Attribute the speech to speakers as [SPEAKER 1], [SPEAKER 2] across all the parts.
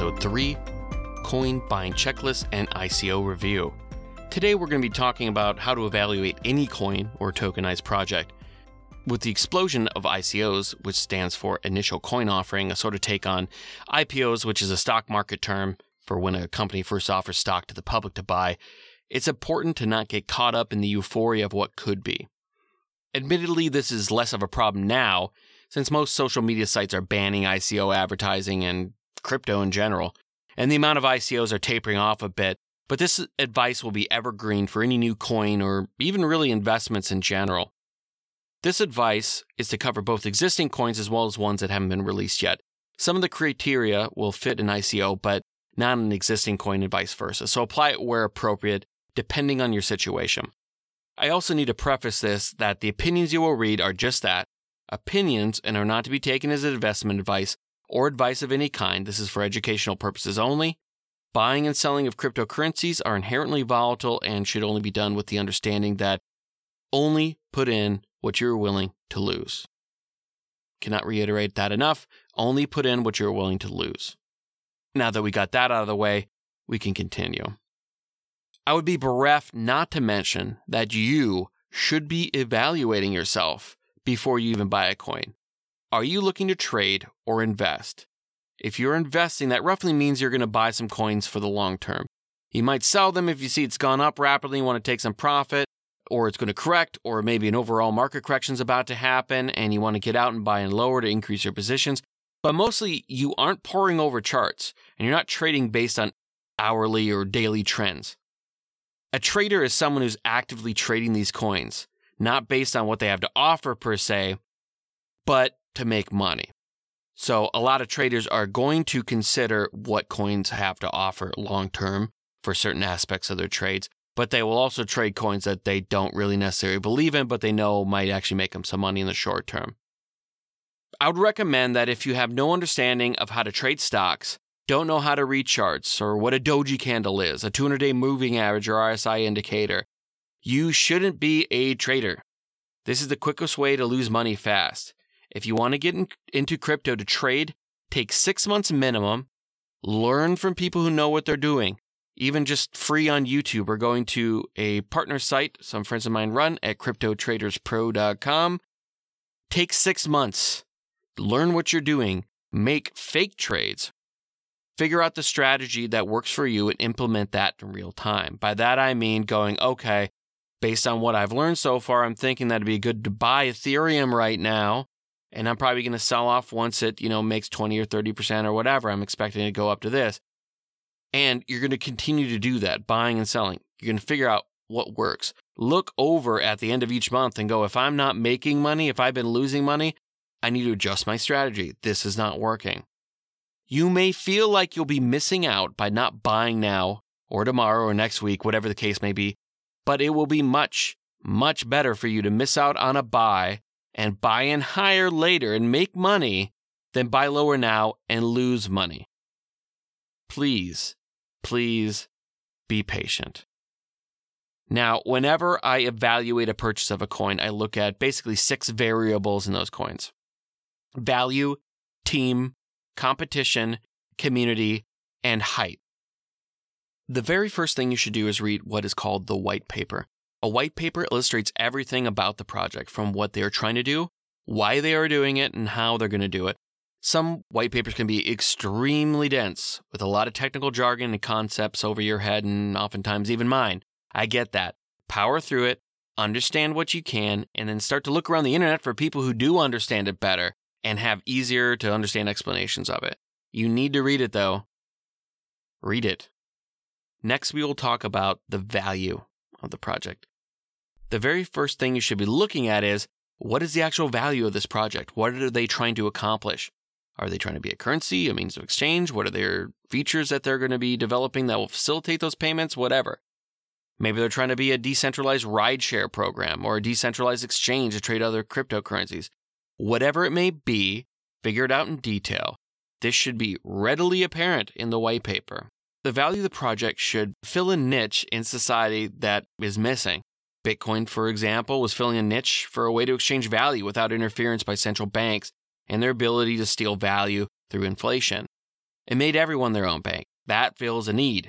[SPEAKER 1] Episode 3 Coin Buying Checklist and ICO Review. Today, we're going to be talking about how to evaluate any coin or tokenized project. With the explosion of ICOs, which stands for Initial Coin Offering, a sort of take on IPOs, which is a stock market term for when a company first offers stock to the public to buy, it's important to not get caught up in the euphoria of what could be. Admittedly, this is less of a problem now, since most social media sites are banning ICO advertising and crypto in general, and the amount of ICOs are tapering off a bit. But this advice will be evergreen for any new coin or even really investments in general. This advice is to cover both existing coins as well as ones that haven't been released yet. Some of the criteria will fit an ICO, but not an existing coin and vice versa. So apply it where appropriate, depending on your situation. I also need to preface this that the opinions you will read are just that opinions and are not to be taken as investment advice or advice of any kind. This is for educational purposes only. Buying and selling of cryptocurrencies are inherently volatile and should only be done with the understanding that only put in what you're willing to lose. Cannot reiterate that enough. Only put in what you're willing to lose. Now that we got that out of the way, we can continue. I would be bereft not to mention that you should be evaluating yourself before you even buy a coin. Are you looking to trade or invest? If you're investing, that roughly means you're going to buy some coins for the long term. You might sell them if you see it's gone up rapidly and want to take some profit, or it's going to correct, or maybe an overall market correction is about to happen and you want to get out and buy in lower to increase your positions. But mostly, you aren't poring over charts and you're not trading based on hourly or daily trends. A trader is someone who's actively trading these coins, not based on what they have to offer per se, but to make money. So, a lot of traders are going to consider what coins have to offer long term for certain aspects of their trades, but they will also trade coins that they don't really necessarily believe in, but they know might actually make them some money in the short term. I would recommend that if you have no understanding of how to trade stocks, don't know how to read charts or what a doji candle is, a 200 day moving average or RSI indicator, you shouldn't be a trader. This is the quickest way to lose money fast. If you want to get in, into crypto to trade, take six months minimum, learn from people who know what they're doing, even just free on YouTube or going to a partner site some friends of mine run at cryptotraderspro.com. Take six months, learn what you're doing, make fake trades, figure out the strategy that works for you and implement that in real time. By that, I mean going, okay, based on what I've learned so far, I'm thinking that it'd be good to buy Ethereum right now. And I'm probably going to sell off once it, you know, makes 20 or 30% or whatever. I'm expecting to go up to this. And you're going to continue to do that, buying and selling. You're going to figure out what works. Look over at the end of each month and go, if I'm not making money, if I've been losing money, I need to adjust my strategy. This is not working. You may feel like you'll be missing out by not buying now or tomorrow or next week, whatever the case may be, but it will be much, much better for you to miss out on a buy and buy in higher later and make money than buy lower now and lose money. Please, please be patient. Now, whenever I evaluate a purchase of a coin, I look at basically six variables in those coins value, team, competition, community, and hype. The very first thing you should do is read what is called the white paper. A white paper illustrates everything about the project from what they are trying to do, why they are doing it, and how they're going to do it. Some white papers can be extremely dense with a lot of technical jargon and concepts over your head, and oftentimes even mine. I get that. Power through it, understand what you can, and then start to look around the internet for people who do understand it better and have easier to understand explanations of it. You need to read it though. Read it. Next, we will talk about the value of the project. The very first thing you should be looking at is what is the actual value of this project? What are they trying to accomplish? Are they trying to be a currency, a means of exchange? What are their features that they're going to be developing that will facilitate those payments? Whatever. Maybe they're trying to be a decentralized rideshare program or a decentralized exchange to trade other cryptocurrencies. Whatever it may be, figure it out in detail. This should be readily apparent in the white paper. The value of the project should fill a niche in society that is missing. Bitcoin, for example, was filling a niche for a way to exchange value without interference by central banks and their ability to steal value through inflation. It made everyone their own bank. That fills a need.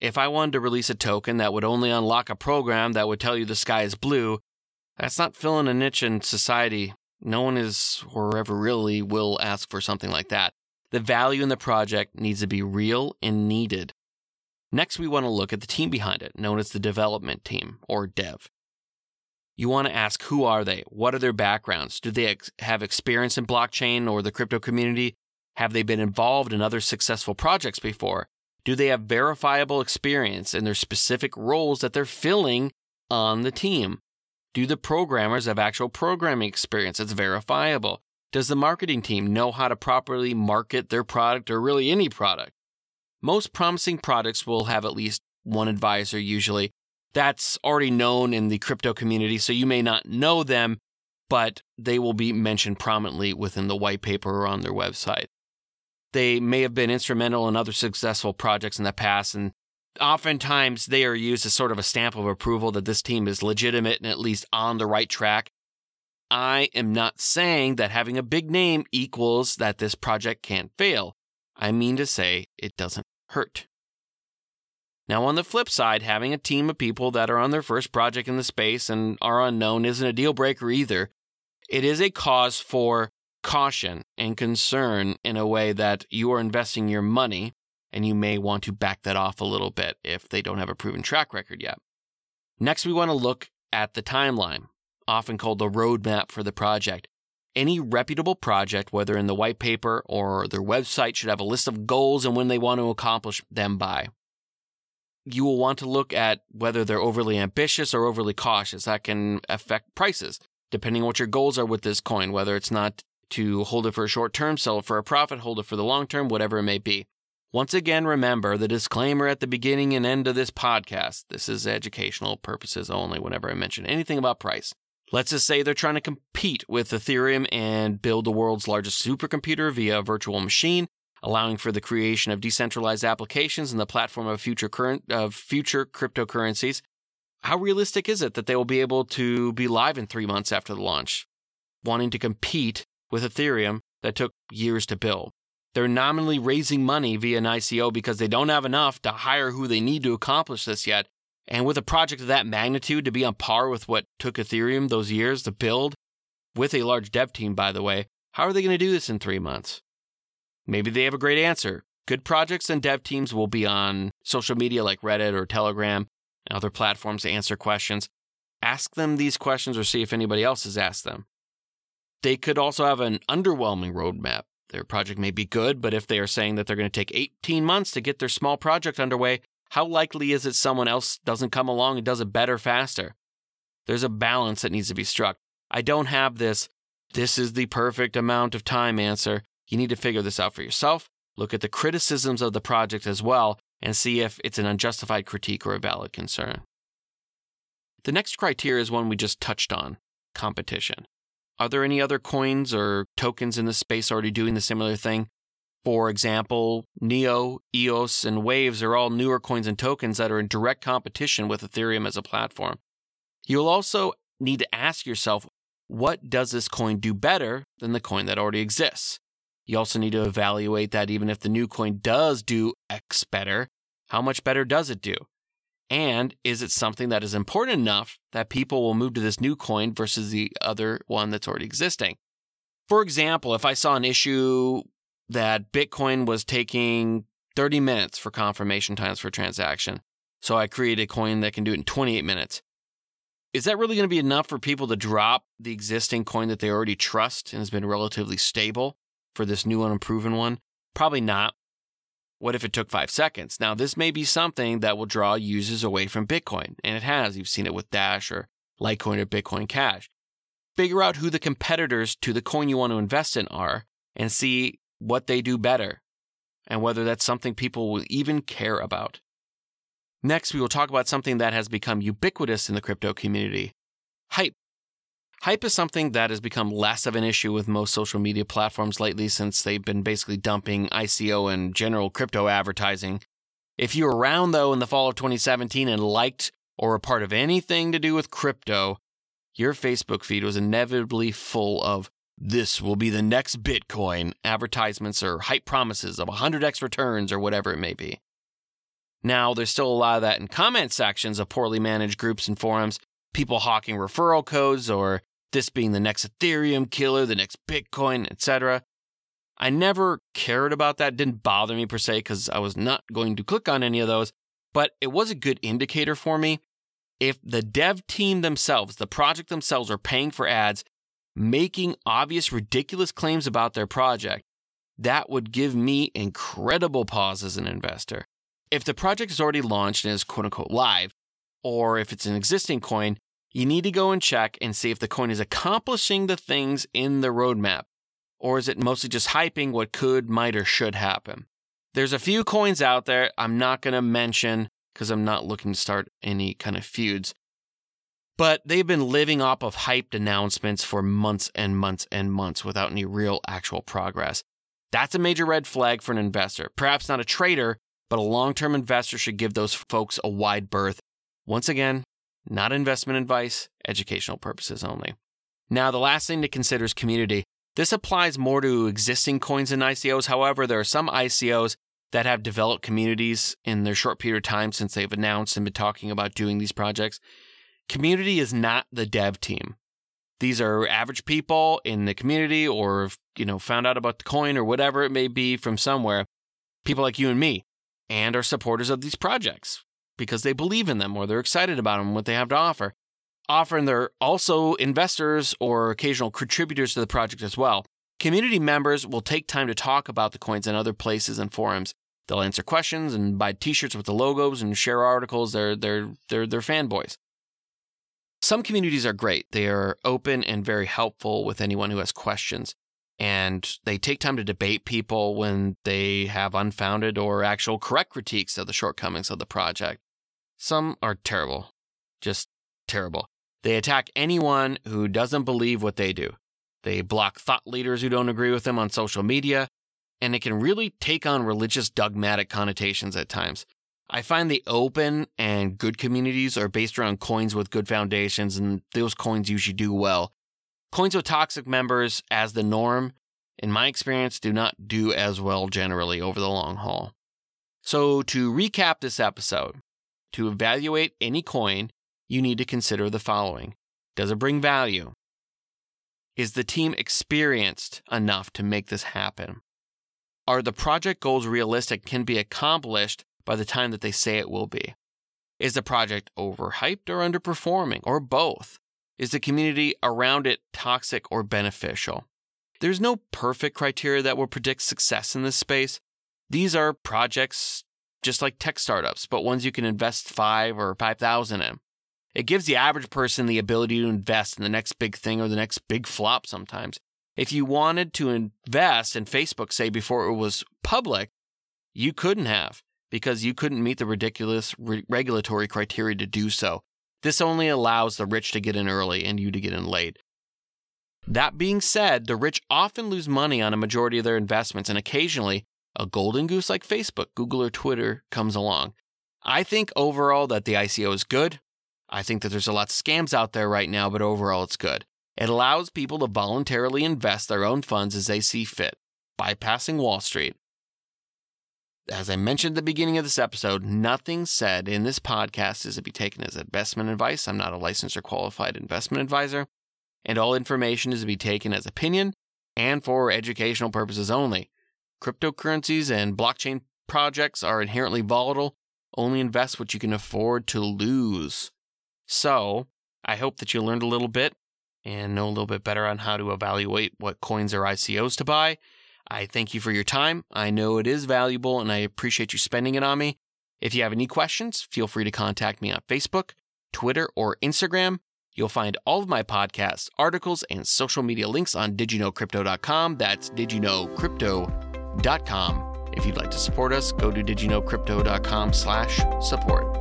[SPEAKER 1] If I wanted to release a token that would only unlock a program that would tell you the sky is blue, that's not filling a niche in society. No one is or ever really will ask for something like that. The value in the project needs to be real and needed. Next, we want to look at the team behind it, known as the development team or dev. You want to ask who are they? What are their backgrounds? Do they ex- have experience in blockchain or the crypto community? Have they been involved in other successful projects before? Do they have verifiable experience in their specific roles that they're filling on the team? Do the programmers have actual programming experience that's verifiable? Does the marketing team know how to properly market their product or really any product? Most promising products will have at least one advisor usually. That's already known in the crypto community, so you may not know them, but they will be mentioned prominently within the white paper or on their website. They may have been instrumental in other successful projects in the past, and oftentimes they are used as sort of a stamp of approval that this team is legitimate and at least on the right track. I am not saying that having a big name equals that this project can't fail. I mean to say it doesn't hurt. Now, on the flip side, having a team of people that are on their first project in the space and are unknown isn't a deal breaker either. It is a cause for caution and concern in a way that you are investing your money and you may want to back that off a little bit if they don't have a proven track record yet. Next, we want to look at the timeline, often called the roadmap for the project. Any reputable project, whether in the white paper or their website, should have a list of goals and when they want to accomplish them by. You will want to look at whether they're overly ambitious or overly cautious. That can affect prices, depending on what your goals are with this coin, whether it's not to hold it for a short term, sell it for a profit, hold it for the long term, whatever it may be. Once again, remember the disclaimer at the beginning and end of this podcast. This is educational purposes only whenever I mention anything about price. Let's just say they're trying to compete with Ethereum and build the world's largest supercomputer via a virtual machine, allowing for the creation of decentralized applications and the platform of future current of future cryptocurrencies. How realistic is it that they will be able to be live in three months after the launch? Wanting to compete with Ethereum that took years to build. They're nominally raising money via an ICO because they don't have enough to hire who they need to accomplish this yet. And with a project of that magnitude to be on par with what took Ethereum those years to build, with a large dev team, by the way, how are they going to do this in three months? Maybe they have a great answer. Good projects and dev teams will be on social media like Reddit or Telegram and other platforms to answer questions. Ask them these questions or see if anybody else has asked them. They could also have an underwhelming roadmap. Their project may be good, but if they are saying that they're going to take 18 months to get their small project underway, how likely is it someone else doesn't come along and does it better faster? There's a balance that needs to be struck. I don't have this, this is the perfect amount of time answer. You need to figure this out for yourself. Look at the criticisms of the project as well and see if it's an unjustified critique or a valid concern. The next criteria is one we just touched on competition. Are there any other coins or tokens in the space already doing the similar thing? For example, Neo, EOS, and Waves are all newer coins and tokens that are in direct competition with Ethereum as a platform. You'll also need to ask yourself what does this coin do better than the coin that already exists? You also need to evaluate that even if the new coin does do X better, how much better does it do? And is it something that is important enough that people will move to this new coin versus the other one that's already existing? For example, if I saw an issue that Bitcoin was taking 30 minutes for confirmation times for a transaction, so I created a coin that can do it in 28 minutes. Is that really going to be enough for people to drop the existing coin that they already trust and has been relatively stable for this new unproven one? Probably not. What if it took five seconds? Now, this may be something that will draw users away from Bitcoin, and it has. You've seen it with Dash or Litecoin or Bitcoin Cash. Figure out who the competitors to the coin you want to invest in are and see what they do better and whether that's something people will even care about. Next, we will talk about something that has become ubiquitous in the crypto community hype. Hype is something that has become less of an issue with most social media platforms lately since they've been basically dumping ICO and general crypto advertising. If you were around though in the fall of 2017 and liked or were part of anything to do with crypto, your Facebook feed was inevitably full of this will be the next Bitcoin, advertisements or hype promises of 100x returns or whatever it may be. Now, there's still a lot of that in comment sections of poorly managed groups and forums, people hawking referral codes or this being the next Ethereum killer, the next Bitcoin, etc. I never cared about that, it didn't bother me per se because I was not going to click on any of those, but it was a good indicator for me. If the dev team themselves, the project themselves, are paying for ads, making obvious, ridiculous claims about their project, that would give me incredible pause as an investor. If the project is already launched and is quote unquote live, or if it's an existing coin, you need to go and check and see if the coin is accomplishing the things in the roadmap, or is it mostly just hyping what could, might, or should happen. There's a few coins out there I'm not going to mention because I'm not looking to start any kind of feuds. But they've been living off of hyped announcements for months and months and months without any real actual progress. That's a major red flag for an investor. Perhaps not a trader, but a long term investor should give those folks a wide berth. Once again, not investment advice, educational purposes only. Now, the last thing to consider is community. This applies more to existing coins and ICOs. However, there are some ICOs that have developed communities in their short period of time since they've announced and been talking about doing these projects. Community is not the dev team. These are average people in the community or, you know, found out about the coin or whatever it may be from somewhere. People like you and me and are supporters of these projects because they believe in them or they're excited about them, what they have to offer. Often they're also investors or occasional contributors to the project as well. Community members will take time to talk about the coins in other places and forums. They'll answer questions and buy T-shirts with the logos and share articles. They're they're they're they're fanboys. Some communities are great. They are open and very helpful with anyone who has questions. And they take time to debate people when they have unfounded or actual correct critiques of the shortcomings of the project. Some are terrible, just terrible. They attack anyone who doesn't believe what they do. They block thought leaders who don't agree with them on social media, and it can really take on religious dogmatic connotations at times. I find the open and good communities are based around coins with good foundations, and those coins usually do well. Coins with toxic members, as the norm, in my experience, do not do as well generally over the long haul. So, to recap this episode, to evaluate any coin, you need to consider the following Does it bring value? Is the team experienced enough to make this happen? Are the project goals realistic can be accomplished by the time that they say it will be? Is the project overhyped or underperforming, or both? Is the community around it toxic or beneficial? There's no perfect criteria that will predict success in this space. These are projects just like tech startups, but ones you can invest five or 5,000 in. It gives the average person the ability to invest in the next big thing or the next big flop sometimes. If you wanted to invest in Facebook, say before it was public, you couldn't have because you couldn't meet the ridiculous re- regulatory criteria to do so. This only allows the rich to get in early and you to get in late. That being said, the rich often lose money on a majority of their investments, and occasionally a golden goose like Facebook, Google, or Twitter comes along. I think overall that the ICO is good. I think that there's a lot of scams out there right now, but overall it's good. It allows people to voluntarily invest their own funds as they see fit, bypassing Wall Street. As I mentioned at the beginning of this episode, nothing said in this podcast is to be taken as investment advice. I'm not a licensed or qualified investment advisor, and all information is to be taken as opinion and for educational purposes only. Cryptocurrencies and blockchain projects are inherently volatile. Only invest what you can afford to lose. So, I hope that you learned a little bit and know a little bit better on how to evaluate what coins or ICOs to buy. I thank you for your time. I know it is valuable and I appreciate you spending it on me. If you have any questions, feel free to contact me on Facebook, Twitter, or Instagram. You'll find all of my podcasts, articles, and social media links on didyouknowcrypto.com. That's didyouknowcrypto.com if you'd like to support us, go to didyouknowcrypto.com slash support.